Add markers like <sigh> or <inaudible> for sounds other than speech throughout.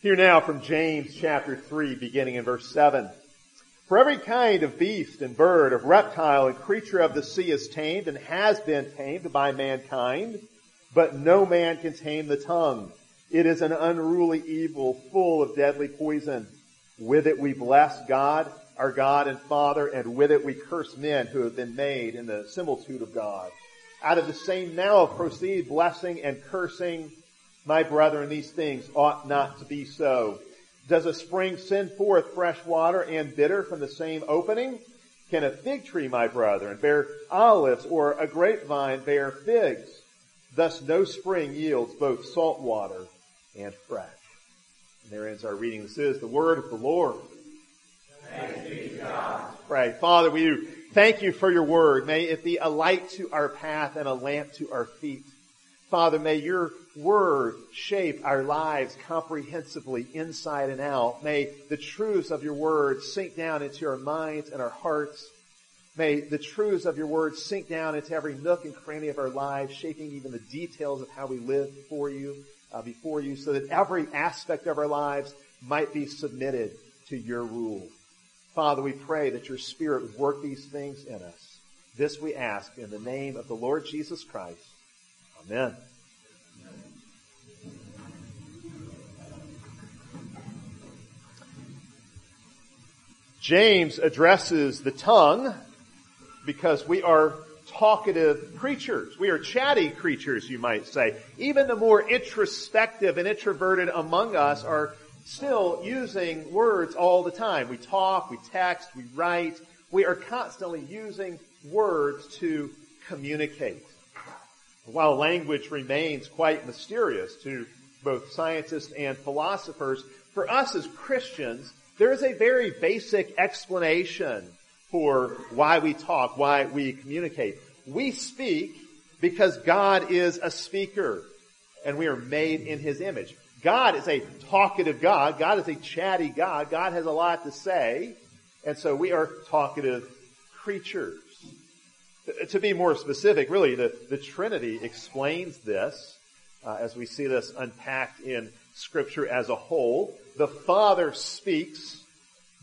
Hear now from James chapter 3 beginning in verse 7. For every kind of beast and bird, of reptile and creature of the sea is tamed and has been tamed by mankind, but no man can tame the tongue. It is an unruly evil full of deadly poison. With it we bless God, our God and Father, and with it we curse men who have been made in the similitude of God. Out of the same mouth proceed blessing and cursing. My brethren, these things ought not to be so. Does a spring send forth fresh water and bitter from the same opening? Can a fig tree, my brethren, bear olives or a grapevine bear figs? Thus no spring yields both salt water and fresh. And there ends our reading. This is the word of the Lord. Pray. Father, we thank you for your word. May it be a light to our path and a lamp to our feet. Father, may your word shape our lives comprehensively inside and out. May the truths of your word sink down into our minds and our hearts. May the truths of your word sink down into every nook and cranny of our lives, shaping even the details of how we live for you, uh, before you, so that every aspect of our lives might be submitted to your rule. Father, we pray that your spirit would work these things in us. This we ask in the name of the Lord Jesus Christ. Amen. James addresses the tongue because we are talkative creatures. We are chatty creatures, you might say. Even the more introspective and introverted among us are still using words all the time. We talk, we text, we write. We are constantly using words to communicate. While language remains quite mysterious to both scientists and philosophers, for us as Christians, there is a very basic explanation for why we talk, why we communicate. We speak because God is a speaker and we are made in His image. God is a talkative God. God is a chatty God. God has a lot to say. And so we are talkative creatures. To be more specific, really, the, the Trinity explains this uh, as we see this unpacked in Scripture as a whole. The Father speaks.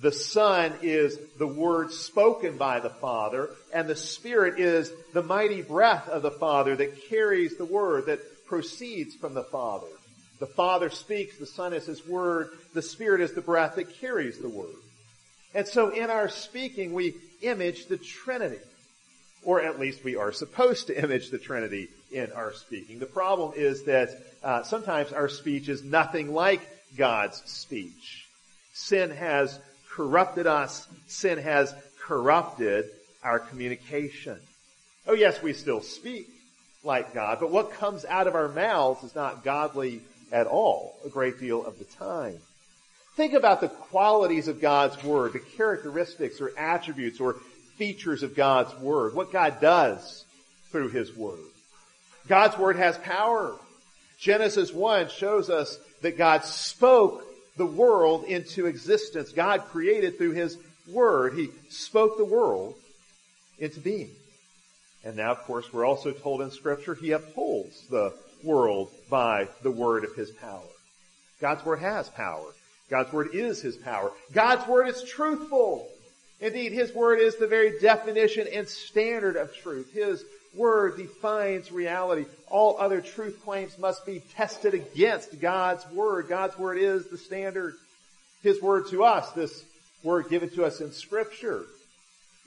The Son is the word spoken by the Father, and the Spirit is the mighty breath of the Father that carries the word that proceeds from the Father. The Father speaks, the Son is His word, the Spirit is the breath that carries the word. And so in our speaking, we image the Trinity or at least we are supposed to image the Trinity in our speaking. The problem is that uh, sometimes our speech is nothing like God's speech. Sin has corrupted us. Sin has corrupted our communication. Oh yes, we still speak like God, but what comes out of our mouths is not godly at all a great deal of the time. Think about the qualities of God's Word, the characteristics or attributes or features of God's Word, what God does through His Word. God's Word has power. Genesis 1 shows us that God spoke the world into existence. God created through His Word. He spoke the world into being. And now, of course, we're also told in Scripture He upholds the world by the Word of His power. God's Word has power. God's Word is His power. God's Word is truthful. Indeed, His Word is the very definition and standard of truth. His Word defines reality. All other truth claims must be tested against God's Word. God's Word is the standard. His Word to us, this Word given to us in Scripture,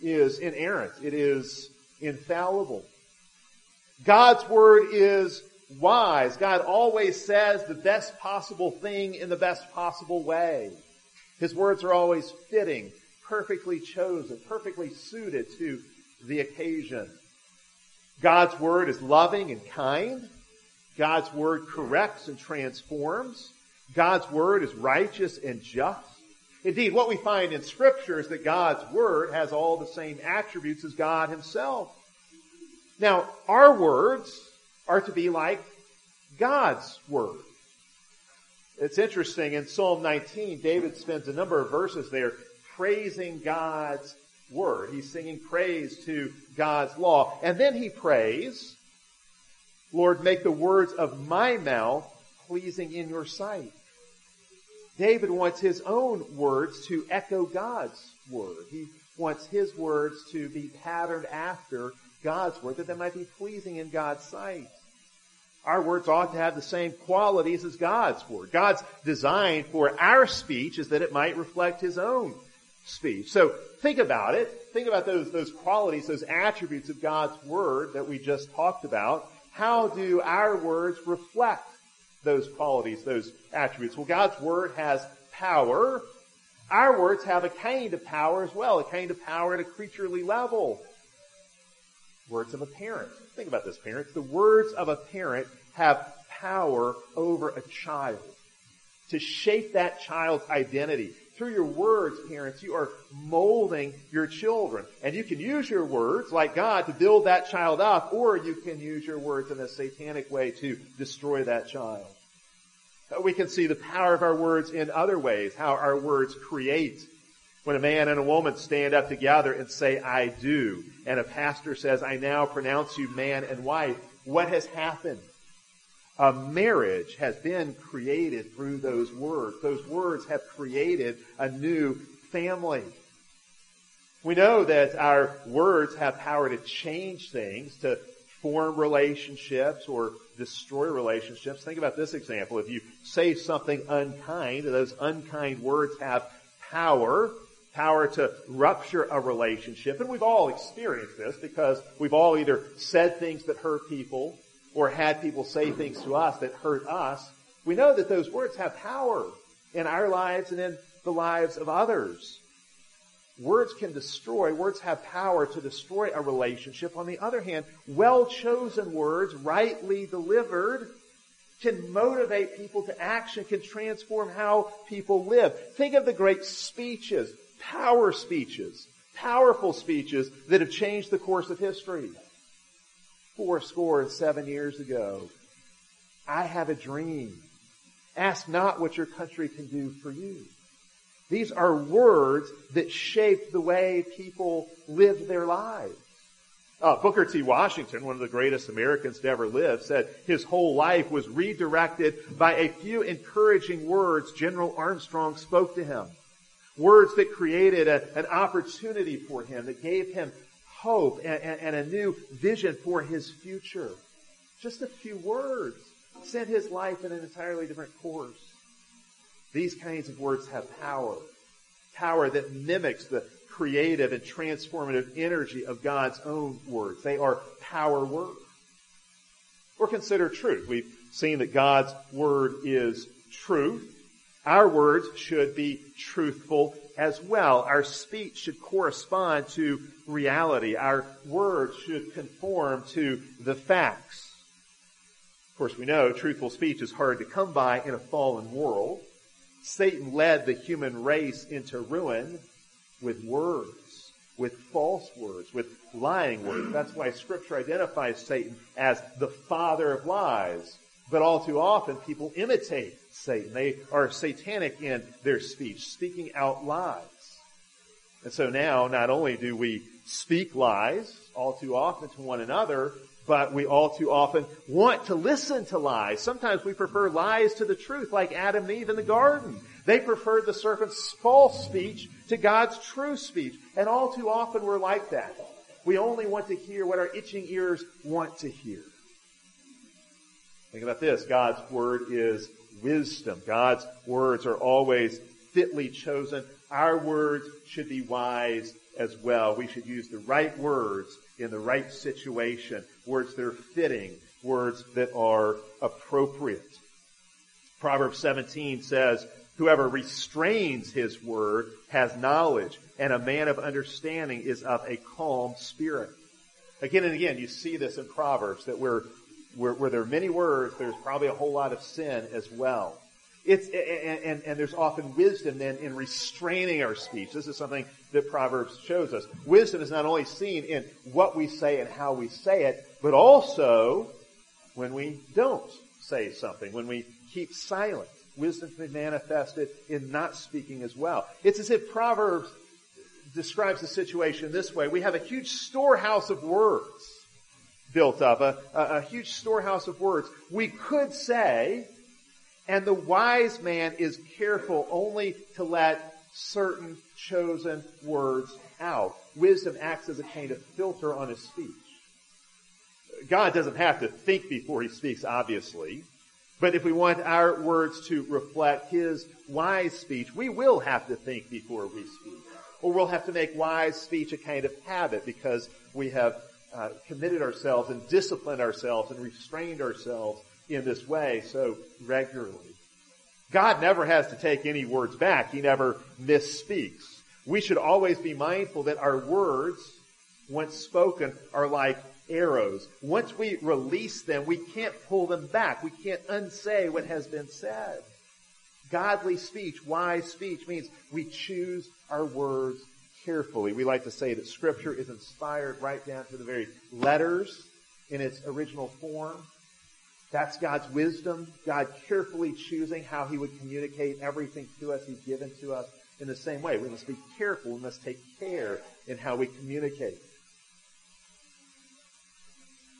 is inerrant. It is infallible. God's Word is wise. God always says the best possible thing in the best possible way. His words are always fitting perfectly chosen, perfectly suited to the occasion. God's word is loving and kind. God's word corrects and transforms. God's word is righteous and just. Indeed, what we find in scripture is that God's word has all the same attributes as God himself. Now, our words are to be like God's word. It's interesting in Psalm 19, David spends a number of verses there praising God's word. He's singing praise to God's law. And then he prays, Lord, make the words of my mouth pleasing in your sight. David wants his own words to echo God's word. He wants his words to be patterned after God's word, that they might be pleasing in God's sight. Our words ought to have the same qualities as God's word. God's design for our speech is that it might reflect his own speech. So think about it. Think about those, those qualities, those attributes of God's word that we just talked about. How do our words reflect those qualities, those attributes? Well, God's word has power. Our words have a kind of power as well, a kind of power at a creaturely level. Words of a parent. Think about this, parents. The words of a parent have power over a child to shape that child's identity. Through your words, parents, you are molding your children. And you can use your words, like God, to build that child up, or you can use your words in a satanic way to destroy that child. We can see the power of our words in other ways, how our words create when a man and a woman stand up together and say, I do, and a pastor says, I now pronounce you man and wife, what has happened? A marriage has been created through those words. Those words have created a new family. We know that our words have power to change things, to form relationships or destroy relationships. Think about this example. If you say something unkind, those unkind words have power power to rupture a relationship. And we've all experienced this because we've all either said things that hurt people or had people say things to us that hurt us. We know that those words have power in our lives and in the lives of others. Words can destroy, words have power to destroy a relationship. On the other hand, well chosen words, rightly delivered, can motivate people to action, can transform how people live. Think of the great speeches power speeches, powerful speeches that have changed the course of history. Four score and seven years ago, I have a dream. Ask not what your country can do for you. These are words that shape the way people live their lives. Uh, Booker T. Washington, one of the greatest Americans to ever live, said his whole life was redirected by a few encouraging words General Armstrong spoke to him. Words that created a, an opportunity for him, that gave him hope and, and, and a new vision for his future. Just a few words sent his life in an entirely different course. These kinds of words have power. Power that mimics the creative and transformative energy of God's own words. They are power words. Or consider truth. We've seen that God's word is truth. Our words should be truthful as well. Our speech should correspond to reality. Our words should conform to the facts. Of course, we know truthful speech is hard to come by in a fallen world. Satan led the human race into ruin with words, with false words, with lying words. That's why scripture identifies Satan as the father of lies. But all too often people imitate Satan. They are satanic in their speech, speaking out lies. And so now, not only do we speak lies all too often to one another, but we all too often want to listen to lies. Sometimes we prefer lies to the truth, like Adam and Eve in the garden. They preferred the serpent's false speech to God's true speech. And all too often we're like that. We only want to hear what our itching ears want to hear. Think about this. God's word is wisdom. God's words are always fitly chosen. Our words should be wise as well. We should use the right words in the right situation. Words that are fitting. Words that are appropriate. Proverbs 17 says, whoever restrains his word has knowledge and a man of understanding is of a calm spirit. Again and again, you see this in Proverbs that we're where, where there are many words, there's probably a whole lot of sin as well. It's, and, and, and, there's often wisdom then in restraining our speech. This is something that Proverbs shows us. Wisdom is not only seen in what we say and how we say it, but also when we don't say something, when we keep silent. Wisdom can be manifested in not speaking as well. It's as if Proverbs describes the situation this way. We have a huge storehouse of words built up, a, a, a huge storehouse of words. We could say, And the wise man is careful only to let certain chosen words out. Wisdom acts as a kind of filter on his speech. God doesn't have to think before he speaks, obviously. But if we want our words to reflect his wise speech, we will have to think before we speak. Or we'll have to make wise speech a kind of habit because we have uh, committed ourselves and disciplined ourselves and restrained ourselves in this way so regularly. God never has to take any words back. He never misspeaks. We should always be mindful that our words, once spoken, are like arrows. Once we release them, we can't pull them back. We can't unsay what has been said. Godly speech, wise speech means we choose our words carefully. We like to say that scripture is inspired right down to the very letters in its original form. That's God's wisdom, God carefully choosing how he would communicate everything to us he's given to us in the same way. We must be careful, we must take care in how we communicate.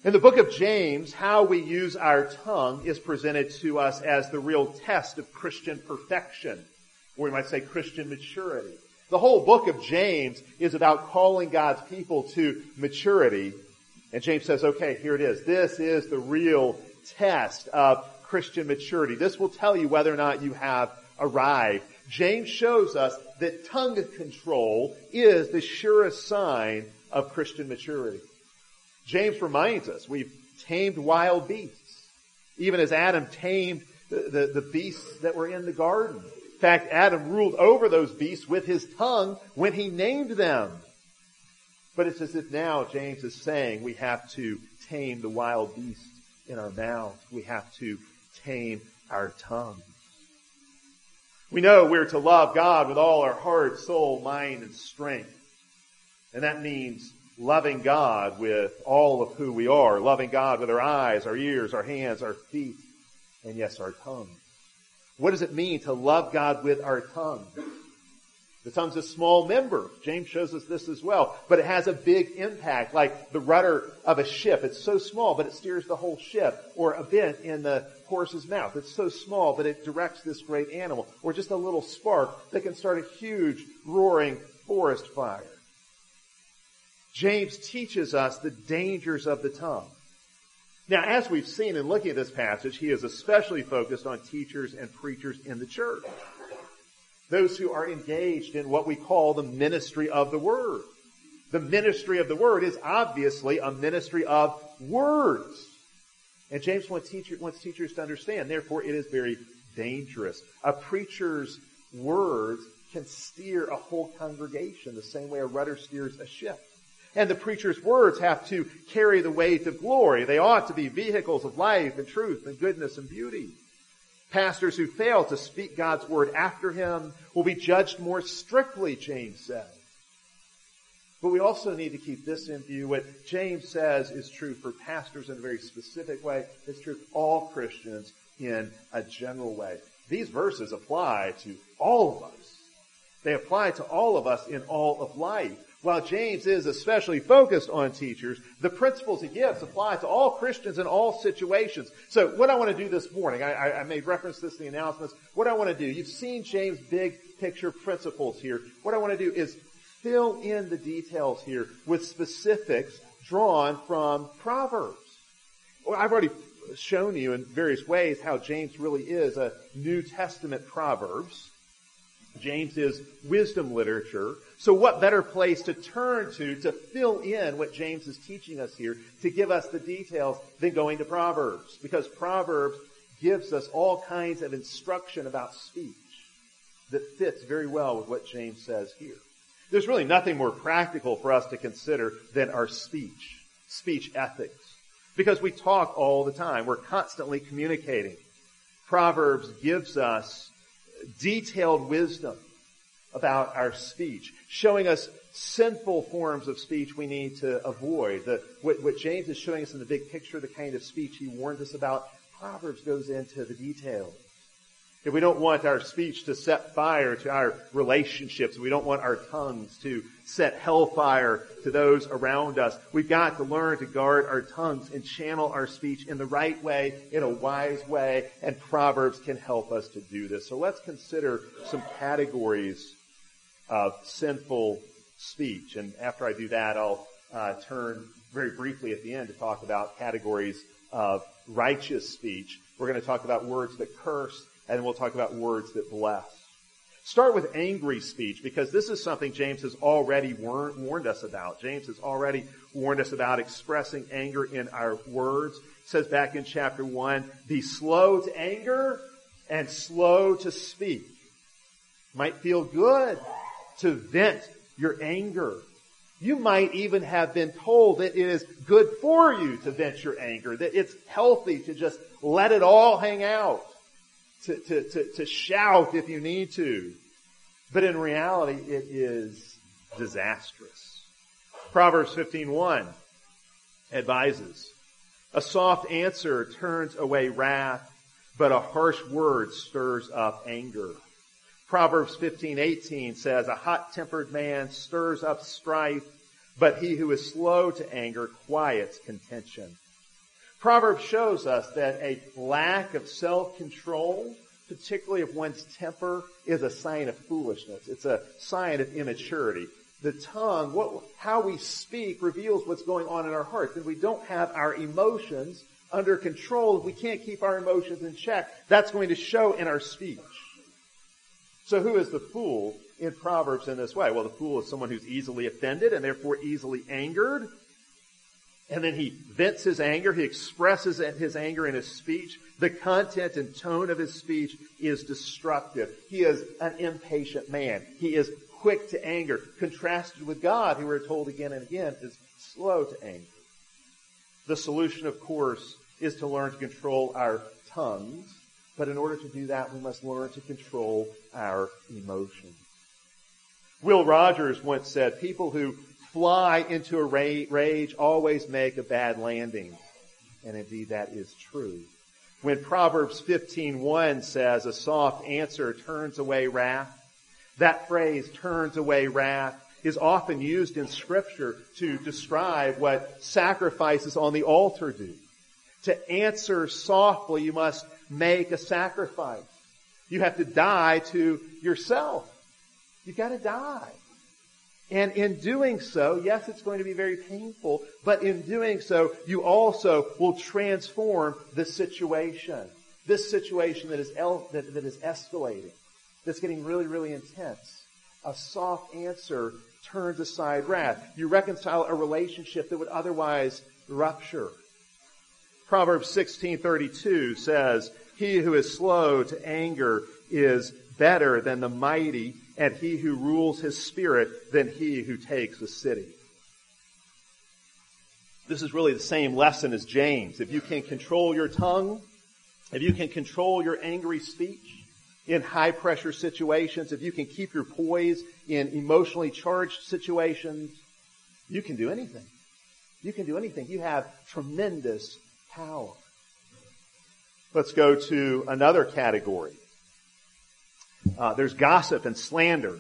In the book of James, how we use our tongue is presented to us as the real test of Christian perfection, or we might say Christian maturity. The whole book of James is about calling God's people to maturity. And James says, okay, here it is. This is the real test of Christian maturity. This will tell you whether or not you have arrived. James shows us that tongue control is the surest sign of Christian maturity. James reminds us we've tamed wild beasts, even as Adam tamed the, the, the beasts that were in the garden. In fact, Adam ruled over those beasts with his tongue when he named them. But it's as if now James is saying we have to tame the wild beast in our mouths. We have to tame our tongue. We know we're to love God with all our heart, soul, mind, and strength. And that means loving God with all of who we are, loving God with our eyes, our ears, our hands, our feet, and yes, our tongue. What does it mean to love God with our tongue? The tongue's a small member. James shows us this as well. But it has a big impact, like the rudder of a ship. It's so small, but it steers the whole ship. Or a bit in the horse's mouth. It's so small, but it directs this great animal. Or just a little spark that can start a huge, roaring forest fire. James teaches us the dangers of the tongue. Now, as we've seen in looking at this passage, he is especially focused on teachers and preachers in the church those who are engaged in what we call the ministry of the word. The ministry of the word is obviously a ministry of words. And James wants, teacher, wants teachers to understand, therefore it is very dangerous. A preacher's words can steer a whole congregation the same way a rudder steers a ship. And the preacher's words have to carry the weight of glory. They ought to be vehicles of life and truth and goodness and beauty. Pastors who fail to speak God's word after him will be judged more strictly, James says. But we also need to keep this in view. What James says is true for pastors in a very specific way. It's true for all Christians in a general way. These verses apply to all of us. They apply to all of us in all of life. While James is especially focused on teachers, the principles he gives apply to all Christians in all situations. So what I want to do this morning, I, I, made reference to this in the announcements. What I want to do, you've seen James' big picture principles here. What I want to do is fill in the details here with specifics drawn from Proverbs. Well, I've already shown you in various ways how James really is a New Testament Proverbs. James is wisdom literature. So what better place to turn to to fill in what James is teaching us here to give us the details than going to Proverbs? Because Proverbs gives us all kinds of instruction about speech that fits very well with what James says here. There's really nothing more practical for us to consider than our speech, speech ethics. Because we talk all the time. We're constantly communicating. Proverbs gives us detailed wisdom about our speech, showing us sinful forms of speech we need to avoid. The, what, what James is showing us in the big picture, the kind of speech he warns us about, Proverbs goes into the details. if we don't want our speech to set fire to our relationships, we don't want our tongues to set hellfire to those around us, we've got to learn to guard our tongues and channel our speech in the right way, in a wise way, and Proverbs can help us to do this. So let's consider some categories of sinful speech. And after I do that, I'll uh, turn very briefly at the end to talk about categories of righteous speech. We're going to talk about words that curse and we'll talk about words that bless. Start with angry speech because this is something James has already war- warned us about. James has already warned us about expressing anger in our words. It says back in chapter one, be slow to anger and slow to speak. Might feel good to vent your anger. You might even have been told that it is good for you to vent your anger, that it's healthy to just let it all hang out to, to, to, to shout if you need to. But in reality, it is disastrous. Proverbs 15.1 advises, a soft answer turns away wrath, but a harsh word stirs up anger. Proverbs 15:18 says, "A hot-tempered man stirs up strife, but he who is slow to anger quiets contention." Proverbs shows us that a lack of self-control, particularly of one's temper, is a sign of foolishness. It's a sign of immaturity. The tongue, what, how we speak reveals what's going on in our hearts. If we don't have our emotions under control, if we can't keep our emotions in check, that's going to show in our speech. So who is the fool in Proverbs in this way? Well, the fool is someone who's easily offended and therefore easily angered. And then he vents his anger. He expresses his anger in his speech. The content and tone of his speech is destructive. He is an impatient man. He is quick to anger. Contrasted with God, who we're told again and again is slow to anger. The solution, of course, is to learn to control our tongues. But in order to do that, we must learn to control our emotions. Will Rogers once said, people who fly into a rage always make a bad landing. And indeed that is true. When Proverbs 15:1 says a soft answer turns away wrath, that phrase turns away wrath is often used in scripture to describe what sacrifices on the altar do. To answer softly, you must make a sacrifice. You have to die to yourself. You've got to die. And in doing so, yes, it's going to be very painful, but in doing so, you also will transform the situation. This situation that is, el- that, that is escalating, that's getting really, really intense. A soft answer turns aside wrath. You reconcile a relationship that would otherwise rupture. Proverbs 16:32 says, "He who is slow to anger is better than the mighty, and he who rules his spirit than he who takes a city. This is really the same lesson as James. If you can control your tongue, if you can control your angry speech in high pressure situations, if you can keep your poise in emotionally charged situations, you can do anything. You can do anything. You have tremendous power. Let's go to another category. Uh, there's gossip and slander.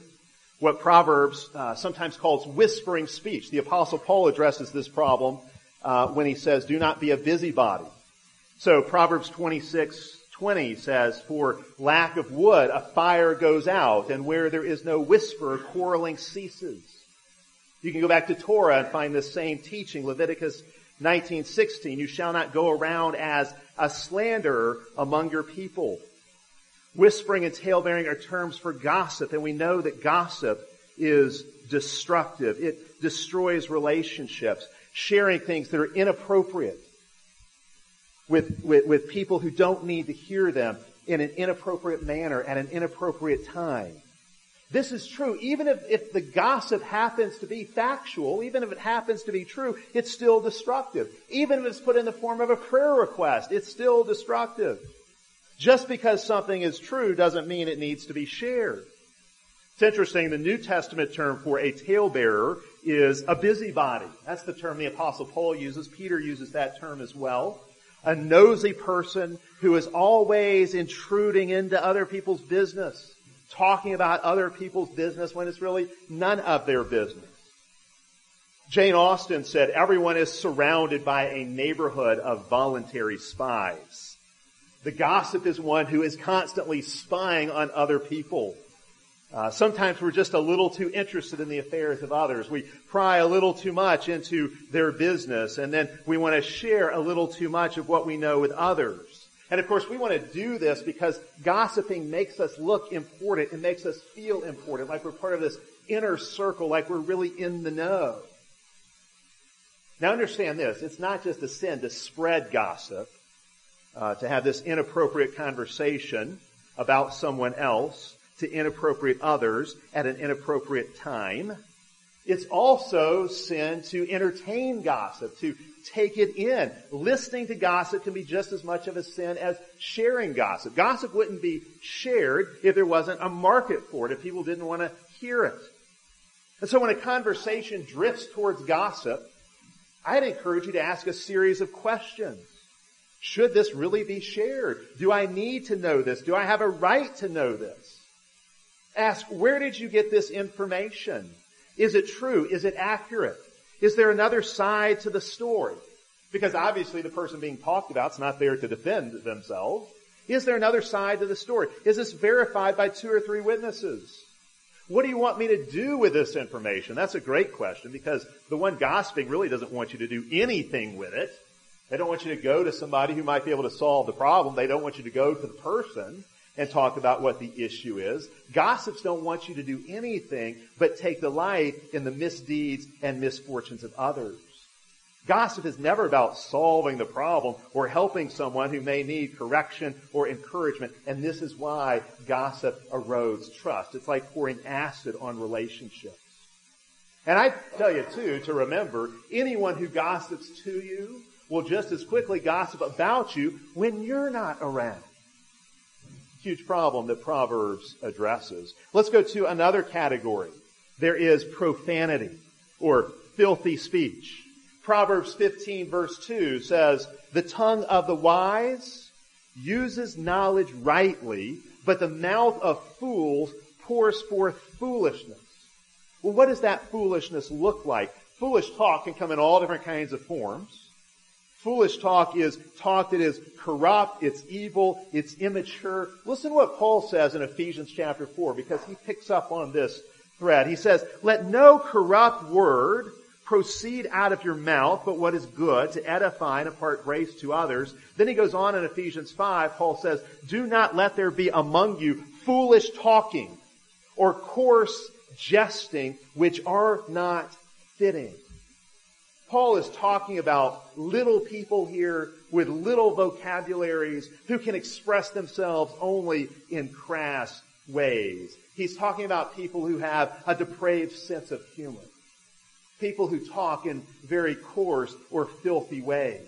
What Proverbs uh, sometimes calls whispering speech. The Apostle Paul addresses this problem uh, when he says, "Do not be a busybody." So Proverbs 26, 20 says, "For lack of wood, a fire goes out, and where there is no whisper, quarreling ceases." You can go back to Torah and find this same teaching. Leviticus 19:16, "You shall not go around as a slanderer among your people." Whispering and talebearing are terms for gossip, and we know that gossip is destructive. It destroys relationships, sharing things that are inappropriate with, with, with people who don't need to hear them in an inappropriate manner at an inappropriate time. This is true. Even if, if the gossip happens to be factual, even if it happens to be true, it's still destructive. Even if it's put in the form of a prayer request, it's still destructive. Just because something is true doesn't mean it needs to be shared. It's interesting, the New Testament term for a talebearer is a busybody. That's the term the apostle Paul uses. Peter uses that term as well. A nosy person who is always intruding into other people's business, talking about other people's business when it's really none of their business. Jane Austen said, everyone is surrounded by a neighborhood of voluntary spies. The gossip is one who is constantly spying on other people. Uh, sometimes we're just a little too interested in the affairs of others. We pry a little too much into their business, and then we want to share a little too much of what we know with others. And of course, we want to do this because gossiping makes us look important. It makes us feel important, like we're part of this inner circle, like we're really in the know. Now understand this, it's not just a sin to spread gossip, uh, to have this inappropriate conversation about someone else to inappropriate others at an inappropriate time. It's also sin to entertain gossip, to take it in. Listening to gossip can be just as much of a sin as sharing gossip. Gossip wouldn't be shared if there wasn't a market for it, if people didn't want to hear it. And so when a conversation drifts towards gossip, I'd encourage you to ask a series of questions. Should this really be shared? Do I need to know this? Do I have a right to know this? Ask, where did you get this information? Is it true? Is it accurate? Is there another side to the story? Because obviously the person being talked about is not there to defend themselves. Is there another side to the story? Is this verified by two or three witnesses? What do you want me to do with this information? That's a great question because the one gossiping really doesn't want you to do anything with it. They don't want you to go to somebody who might be able to solve the problem. They don't want you to go to the person and talk about what the issue is. Gossips don't want you to do anything but take delight in the misdeeds and misfortunes of others. Gossip is never about solving the problem or helping someone who may need correction or encouragement. And this is why gossip erodes trust. It's like pouring acid on relationships. And I tell you too, to remember, anyone who gossips to you will just as quickly gossip about you when you're not around huge problem that Proverbs addresses. Let's go to another category. There is profanity or filthy speech. Proverbs 15 verse 2 says, the tongue of the wise uses knowledge rightly, but the mouth of fools pours forth foolishness. Well, what does that foolishness look like? Foolish talk can come in all different kinds of forms. Foolish talk is talk that is corrupt, it's evil, it's immature. Listen to what Paul says in Ephesians chapter 4 because he picks up on this thread. He says, let no corrupt word proceed out of your mouth, but what is good to edify and impart grace to others. Then he goes on in Ephesians 5, Paul says, do not let there be among you foolish talking or coarse jesting, which are not fitting. Paul is talking about little people here with little vocabularies who can express themselves only in crass ways. He's talking about people who have a depraved sense of humor. People who talk in very coarse or filthy ways.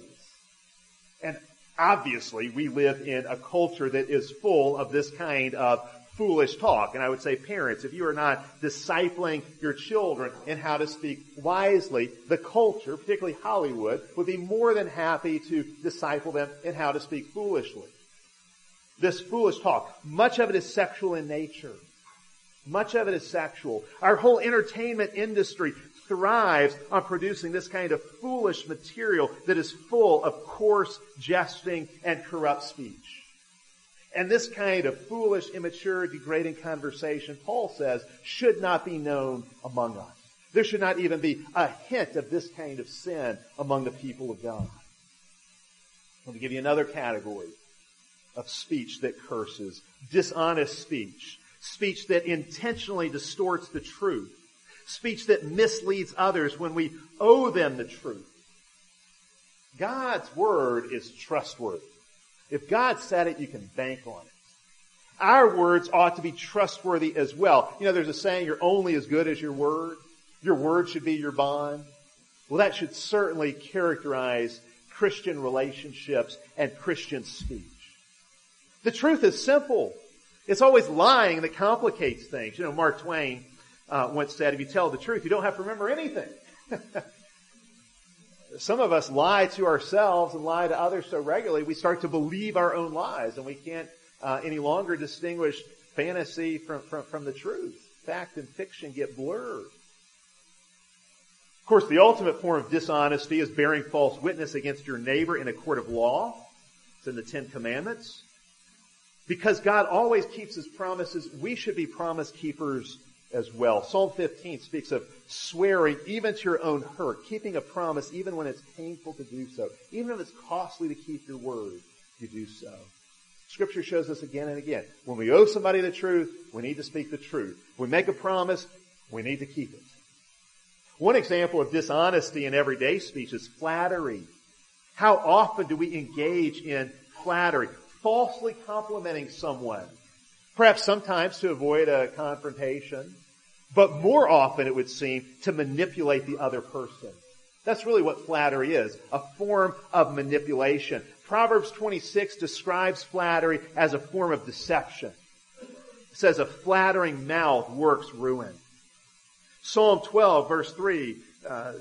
And obviously we live in a culture that is full of this kind of foolish talk. And I would say parents, if you are not discipling your children in how to speak wisely, the culture, particularly Hollywood, would be more than happy to disciple them in how to speak foolishly. This foolish talk, much of it is sexual in nature. Much of it is sexual. Our whole entertainment industry thrives on producing this kind of foolish material that is full of coarse jesting and corrupt speech. And this kind of foolish, immature, degrading conversation, Paul says, should not be known among us. There should not even be a hint of this kind of sin among the people of God. Let me give you another category of speech that curses. Dishonest speech. Speech that intentionally distorts the truth. Speech that misleads others when we owe them the truth. God's word is trustworthy. If God said it, you can bank on it. Our words ought to be trustworthy as well. You know, there's a saying, you're only as good as your word. Your word should be your bond. Well, that should certainly characterize Christian relationships and Christian speech. The truth is simple. It's always lying that complicates things. You know, Mark Twain uh, once said, if you tell the truth, you don't have to remember anything. <laughs> some of us lie to ourselves and lie to others so regularly, we start to believe our own lies and we can't uh, any longer distinguish fantasy from, from, from the truth. Fact and fiction get blurred. Of course, the ultimate form of dishonesty is bearing false witness against your neighbor in a court of law. It's in the Ten Commandments. Because God always keeps His promises, we should be promise keepers as well. Psalm 15 speaks of swearing even to your own hurt, keeping a promise even when it's painful to do so. Even if it's costly to keep your word, you do so. Scripture shows us again and again. When we owe somebody the truth, we need to speak the truth. When we make a promise, we need to keep it. One example of dishonesty in everyday speech is flattery. How often do we engage in flattery? Falsely complimenting someone. Perhaps sometimes to avoid a confrontation, but more often it would seem to manipulate the other person. That's really what flattery is. A form of manipulation. Proverbs 26 describes flattery as a form of deception. It says a flattering mouth works ruin. Psalm 12 verse 3, uh,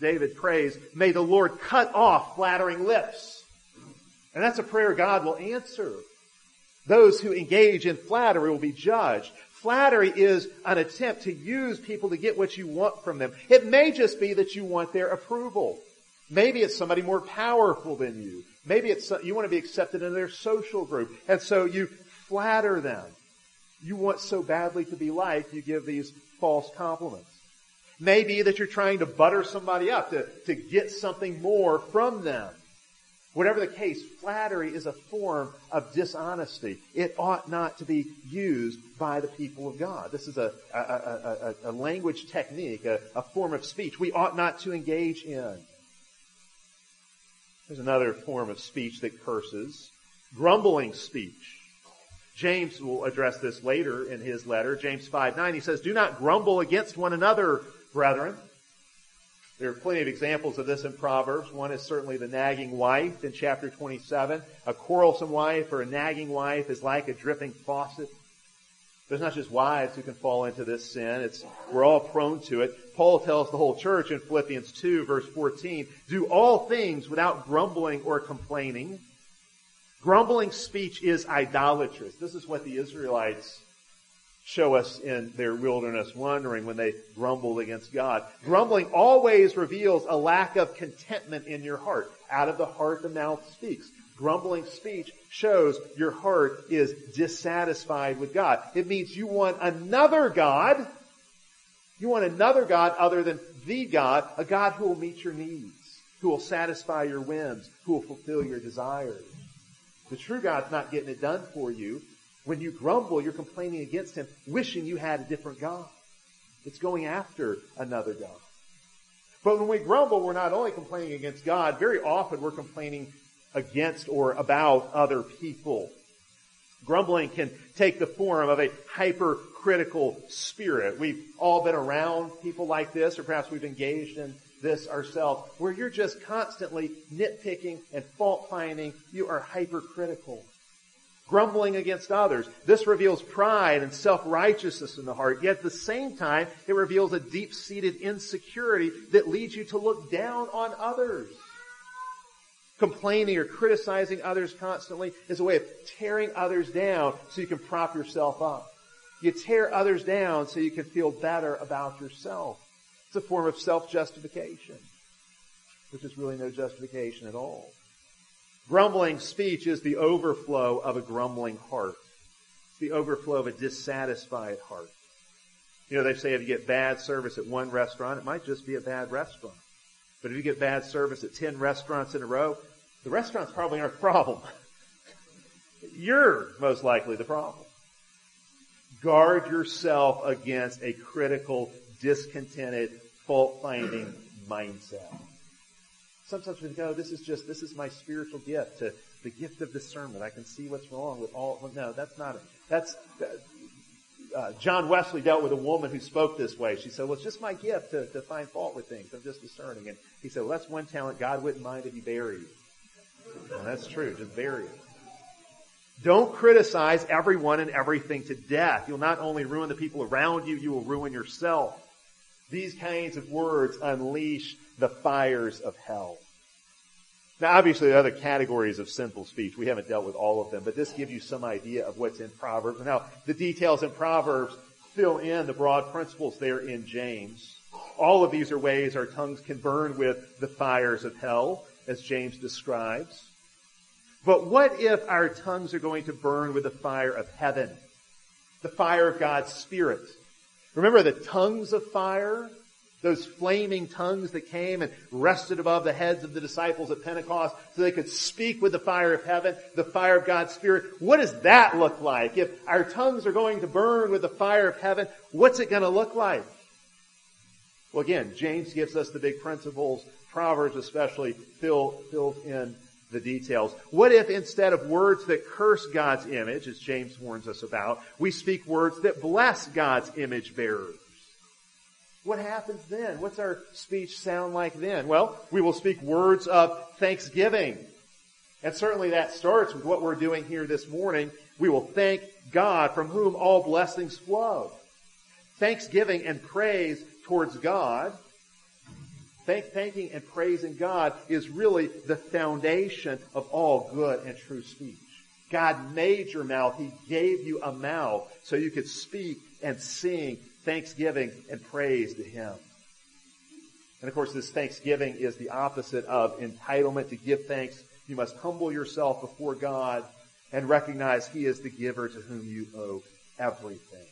David prays, may the Lord cut off flattering lips. And that's a prayer God will answer. Those who engage in flattery will be judged. Flattery is an attempt to use people to get what you want from them. It may just be that you want their approval. Maybe it's somebody more powerful than you. Maybe it's you want to be accepted in their social group. And so you flatter them. You want so badly to be liked, you give these false compliments. Maybe that you're trying to butter somebody up to, to get something more from them. Whatever the case, flattery is a form of dishonesty. It ought not to be used by the people of God. This is a, a, a, a language technique, a, form of speech we ought not to engage in. There's another form of speech that curses. Grumbling speech. James will address this later in his letter. James 5 9, he says, Do not grumble against one another, brethren. There are plenty of examples of this in Proverbs. One is certainly the nagging wife in chapter 27. A quarrelsome wife or a nagging wife is like a dripping faucet. There's not just wives who can fall into this sin. It's, we're all prone to it. Paul tells the whole church in Philippians 2 verse 14, do all things without grumbling or complaining. Grumbling speech is idolatrous. This is what the Israelites show us in their wilderness wandering when they grumbled against God. Grumbling always reveals a lack of contentment in your heart. Out of the heart the mouth speaks. Grumbling speech shows your heart is dissatisfied with God. It means you want another God. You want another God other than the God, a God who will meet your needs, who will satisfy your whims, who will fulfill your desires. The true God's not getting it done for you. When you grumble, you're complaining against Him, wishing you had a different God. It's going after another God. But when we grumble, we're not only complaining against God, very often we're complaining against or about other people. Grumbling can take the form of a hypercritical spirit. We've all been around people like this, or perhaps we've engaged in this ourselves, where you're just constantly nitpicking and fault finding. You are hypercritical grumbling against others. This reveals pride and self-righteousness in the heart, yet at the same time, it reveals a deep-seated insecurity that leads you to look down on others. Complaining or criticizing others constantly is a way of tearing others down so you can prop yourself up. You tear others down so you can feel better about yourself. It's a form of self-justification, which is really no justification at all. Grumbling speech is the overflow of a grumbling heart. It's the overflow of a dissatisfied heart. You know, they say if you get bad service at one restaurant, it might just be a bad restaurant. But if you get bad service at 10 restaurants in a row, the restaurants probably aren't the problem. <laughs> You're most likely the problem. Guard yourself against a critical, discontented, fault-finding mindset. Sometimes we go, this is just, this is my spiritual gift, to, the gift of discernment. I can see what's wrong with all, well, no, that's not it. That's, uh, John Wesley dealt with a woman who spoke this way. She said, well, it's just my gift to, to find fault with things. I'm just discerning. And he said, well, that's one talent God wouldn't mind if you buried. And that's true. Just bury it. Don't criticize everyone and everything to death. You'll not only ruin the people around you, you will ruin yourself. These kinds of words unleash the fires of hell. Now obviously there are other categories of sinful speech. We haven't dealt with all of them, but this gives you some idea of what's in Proverbs. Now the details in Proverbs fill in the broad principles there in James. All of these are ways our tongues can burn with the fires of hell, as James describes. But what if our tongues are going to burn with the fire of heaven? The fire of God's Spirit. Remember the tongues of fire? Those flaming tongues that came and rested above the heads of the disciples at Pentecost so they could speak with the fire of heaven, the fire of God's Spirit. What does that look like? If our tongues are going to burn with the fire of heaven, what's it going to look like? Well again, James gives us the big principles. Proverbs especially fill, fills in the details. What if instead of words that curse God's image, as James warns us about, we speak words that bless God's image bearers? What happens then? What's our speech sound like then? Well, we will speak words of thanksgiving. And certainly that starts with what we're doing here this morning. We will thank God from whom all blessings flow. Thanksgiving and praise towards God. Thank, thanking and praising God is really the foundation of all good and true speech. God made your mouth. He gave you a mouth so you could speak and sing thanksgiving and praise to Him. And of course, this thanksgiving is the opposite of entitlement to give thanks. You must humble yourself before God and recognize He is the giver to whom you owe everything.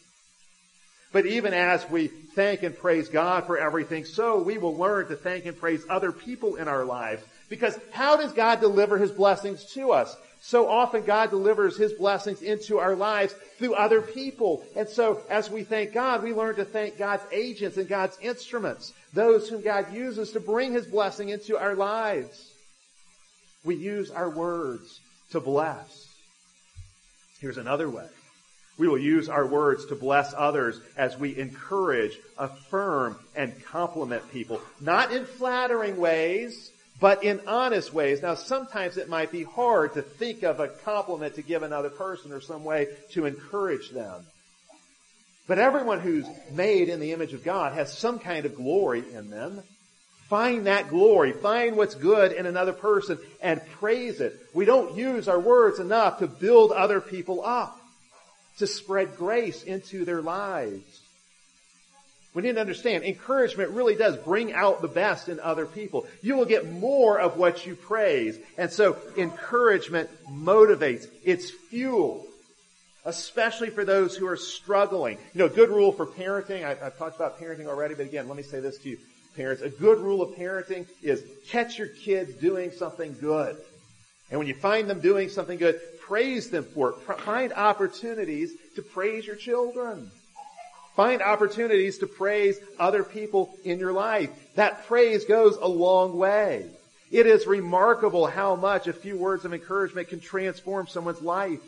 But even as we thank and praise God for everything, so we will learn to thank and praise other people in our lives. Because how does God deliver His blessings to us? So often God delivers His blessings into our lives through other people. And so as we thank God, we learn to thank God's agents and God's instruments, those whom God uses to bring His blessing into our lives. We use our words to bless. Here's another way. We will use our words to bless others as we encourage, affirm, and compliment people. Not in flattering ways, but in honest ways. Now, sometimes it might be hard to think of a compliment to give another person or some way to encourage them. But everyone who's made in the image of God has some kind of glory in them. Find that glory. Find what's good in another person and praise it. We don't use our words enough to build other people up, to spread grace into their lives. We need to understand encouragement really does bring out the best in other people. You will get more of what you praise. And so encouragement motivates. It's fuel. Especially for those who are struggling. You know, good rule for parenting. I, have talked about parenting already, but again, let me say this to you, parents. A good rule of parenting is catch your kids doing something good. And when you find them doing something good, praise them for it. Find opportunities to praise your children. Find opportunities to praise other people in your life. That praise goes a long way. It is remarkable how much a few words of encouragement can transform someone's life.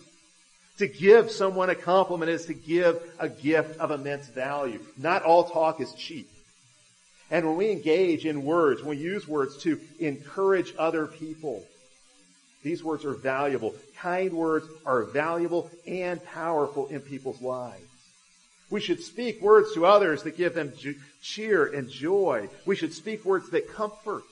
To give someone a compliment is to give a gift of immense value. Not all talk is cheap. And when we engage in words, when we use words to encourage other people, these words are valuable. Kind words are valuable and powerful in people's lives. We should speak words to others that give them cheer and joy. We should speak words that comfort.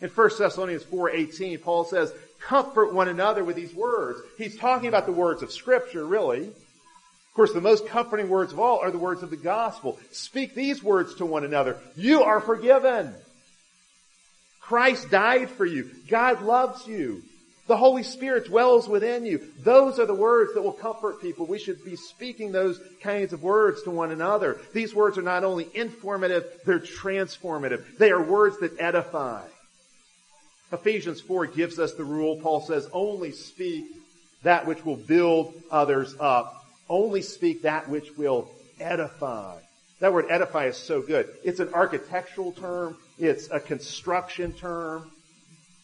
In 1 Thessalonians 4:18, Paul says, "Comfort one another with these words." He's talking about the words of scripture, really. Of course, the most comforting words of all are the words of the gospel. Speak these words to one another. You are forgiven. Christ died for you. God loves you. The Holy Spirit dwells within you. Those are the words that will comfort people. We should be speaking those kinds of words to one another. These words are not only informative, they're transformative. They are words that edify. Ephesians 4 gives us the rule. Paul says, only speak that which will build others up. Only speak that which will edify. That word edify is so good. It's an architectural term. It's a construction term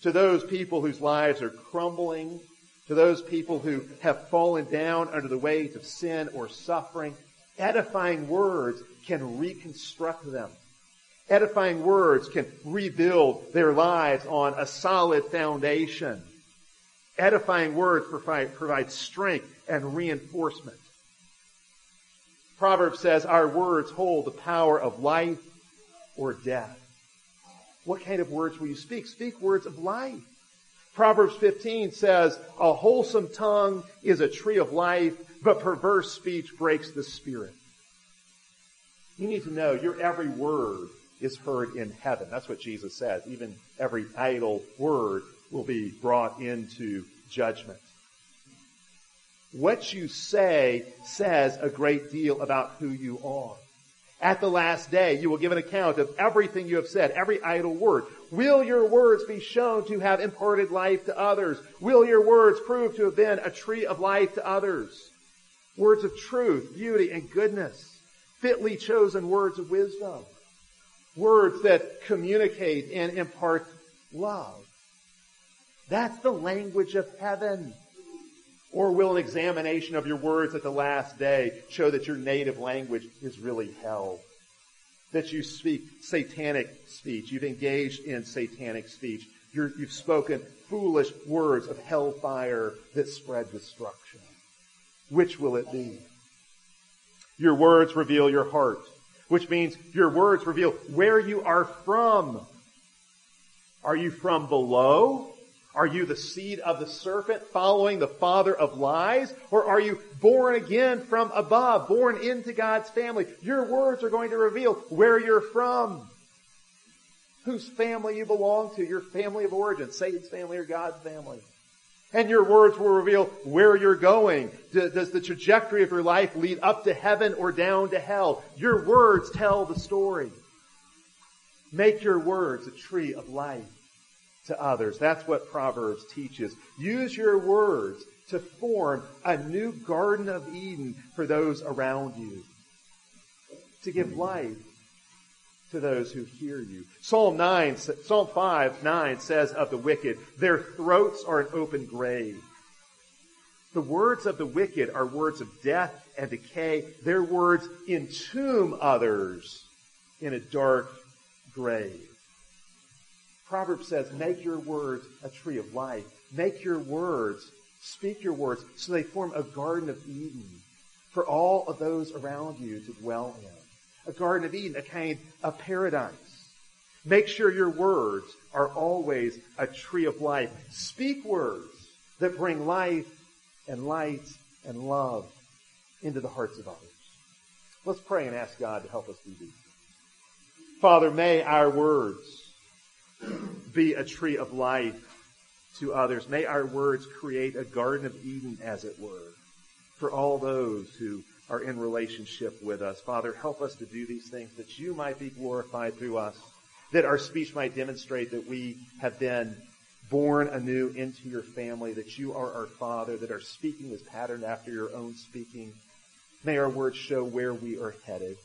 to those people whose lives are crumbling, to those people who have fallen down under the weight of sin or suffering, edifying words can reconstruct them. Edifying words can rebuild their lives on a solid foundation. Edifying words provide, provide strength and reinforcement. Proverbs says our words hold the power of life or death. What kind of words will you speak? Speak words of life. Proverbs 15 says, a wholesome tongue is a tree of life, but perverse speech breaks the spirit. You need to know your every word is heard in heaven. That's what Jesus says. Even every idle word will be brought into judgment. What you say says a great deal about who you are. At the last day, you will give an account of everything you have said, every idle word. Will your words be shown to have imparted life to others? Will your words prove to have been a tree of life to others? Words of truth, beauty, and goodness. Fitly chosen words of wisdom. Words that communicate and impart love. That's the language of heaven. Or will an examination of your words at the last day show that your native language is really hell? That you speak satanic speech. You've engaged in satanic speech. you have spoken foolish words of hellfire that spread destruction. Which will it be? Your words reveal your heart, which means your words reveal where you are from. Are you from below are you the seed of the serpent following the father of lies? Or are you born again from above, born into God's family? Your words are going to reveal where you're from, whose family you belong to, your family of origin, Satan's family or God's family. And your words will reveal where you're going. Does the trajectory of your life lead up to heaven or down to hell? Your words tell the story. Make your words a tree of life to others. That's what Proverbs teaches. Use your words to form a new Garden of Eden for those around you. To give life to those who hear you. Psalm 9, Psalm 5, 9 says of the wicked, their throats are an open grave. The words of the wicked are words of death and decay. Their words entomb others in a dark grave. Proverbs says, make your words a tree of life. Make your words, speak your words, so they form a garden of Eden for all of those around you to dwell in. A garden of Eden, a kind of paradise. Make sure your words are always a tree of life. Speak words that bring life and light and love into the hearts of others. Let's pray and ask God to help us do these. Father, may our words be a tree of life to others. May our words create a Garden of Eden, as it were, for all those who are in relationship with us. Father, help us to do these things that you might be glorified through us, that our speech might demonstrate that we have been born anew into your family, that you are our Father, that our speaking is patterned after your own speaking. May our words show where we are headed,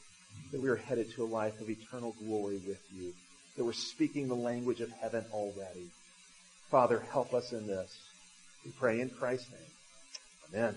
that we are headed to a life of eternal glory with you that we're speaking the language of heaven already. Father, help us in this. We pray in Christ's name. Amen.